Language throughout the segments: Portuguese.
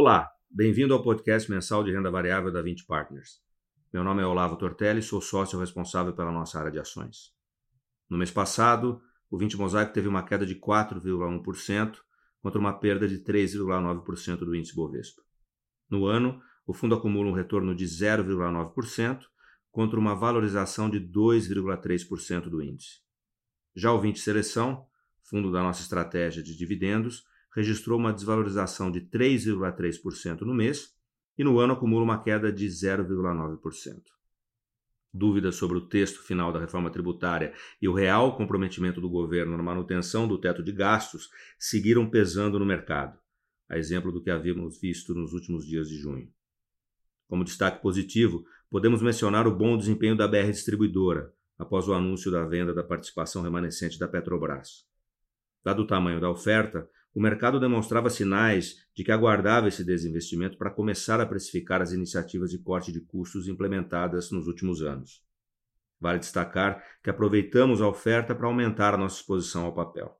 Olá, bem-vindo ao podcast mensal de renda variável da 20 Partners. Meu nome é Olavo Tortelli, sou sócio responsável pela nossa área de ações. No mês passado, o 20 Mosaico teve uma queda de 4,1% contra uma perda de 3,9% do índice Bovespa. No ano, o fundo acumula um retorno de 0,9% contra uma valorização de 2,3% do índice. Já o 20 Seleção, fundo da nossa estratégia de dividendos, registrou uma desvalorização de 3,3% no mês e no ano acumula uma queda de 0,9%. Dúvidas sobre o texto final da reforma tributária e o real comprometimento do governo na manutenção do teto de gastos seguiram pesando no mercado, a exemplo do que havíamos visto nos últimos dias de junho. Como destaque positivo, podemos mencionar o bom desempenho da BR Distribuidora, após o anúncio da venda da participação remanescente da Petrobras. Dado o tamanho da oferta, o mercado demonstrava sinais de que aguardava esse desinvestimento para começar a precificar as iniciativas de corte de custos implementadas nos últimos anos. Vale destacar que aproveitamos a oferta para aumentar a nossa exposição ao papel.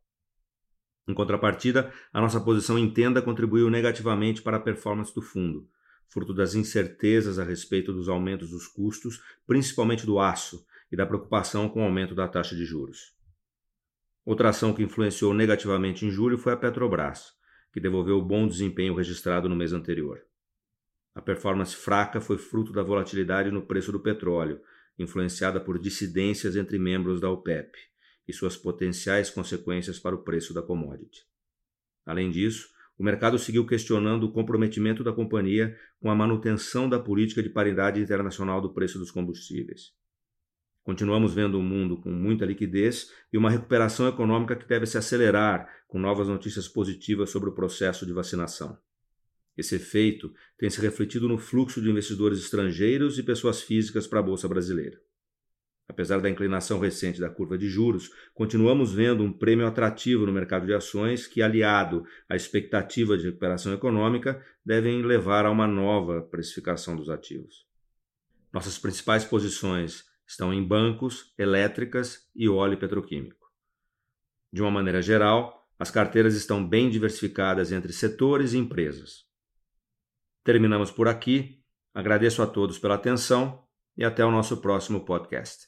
Em contrapartida, a nossa posição em tenda contribuiu negativamente para a performance do fundo, fruto das incertezas a respeito dos aumentos dos custos, principalmente do aço, e da preocupação com o aumento da taxa de juros. Outra ação que influenciou negativamente em julho foi a Petrobras, que devolveu o bom desempenho registrado no mês anterior. A performance fraca foi fruto da volatilidade no preço do petróleo, influenciada por dissidências entre membros da OPEP e suas potenciais consequências para o preço da commodity. Além disso, o mercado seguiu questionando o comprometimento da companhia com a manutenção da política de paridade internacional do preço dos combustíveis. Continuamos vendo um mundo com muita liquidez e uma recuperação econômica que deve se acelerar com novas notícias positivas sobre o processo de vacinação. Esse efeito tem se refletido no fluxo de investidores estrangeiros e pessoas físicas para a Bolsa Brasileira. Apesar da inclinação recente da curva de juros, continuamos vendo um prêmio atrativo no mercado de ações que, aliado à expectativa de recuperação econômica, devem levar a uma nova precificação dos ativos. Nossas principais posições estão em bancos, elétricas e óleo petroquímico. De uma maneira geral, as carteiras estão bem diversificadas entre setores e empresas. Terminamos por aqui. Agradeço a todos pela atenção e até o nosso próximo podcast.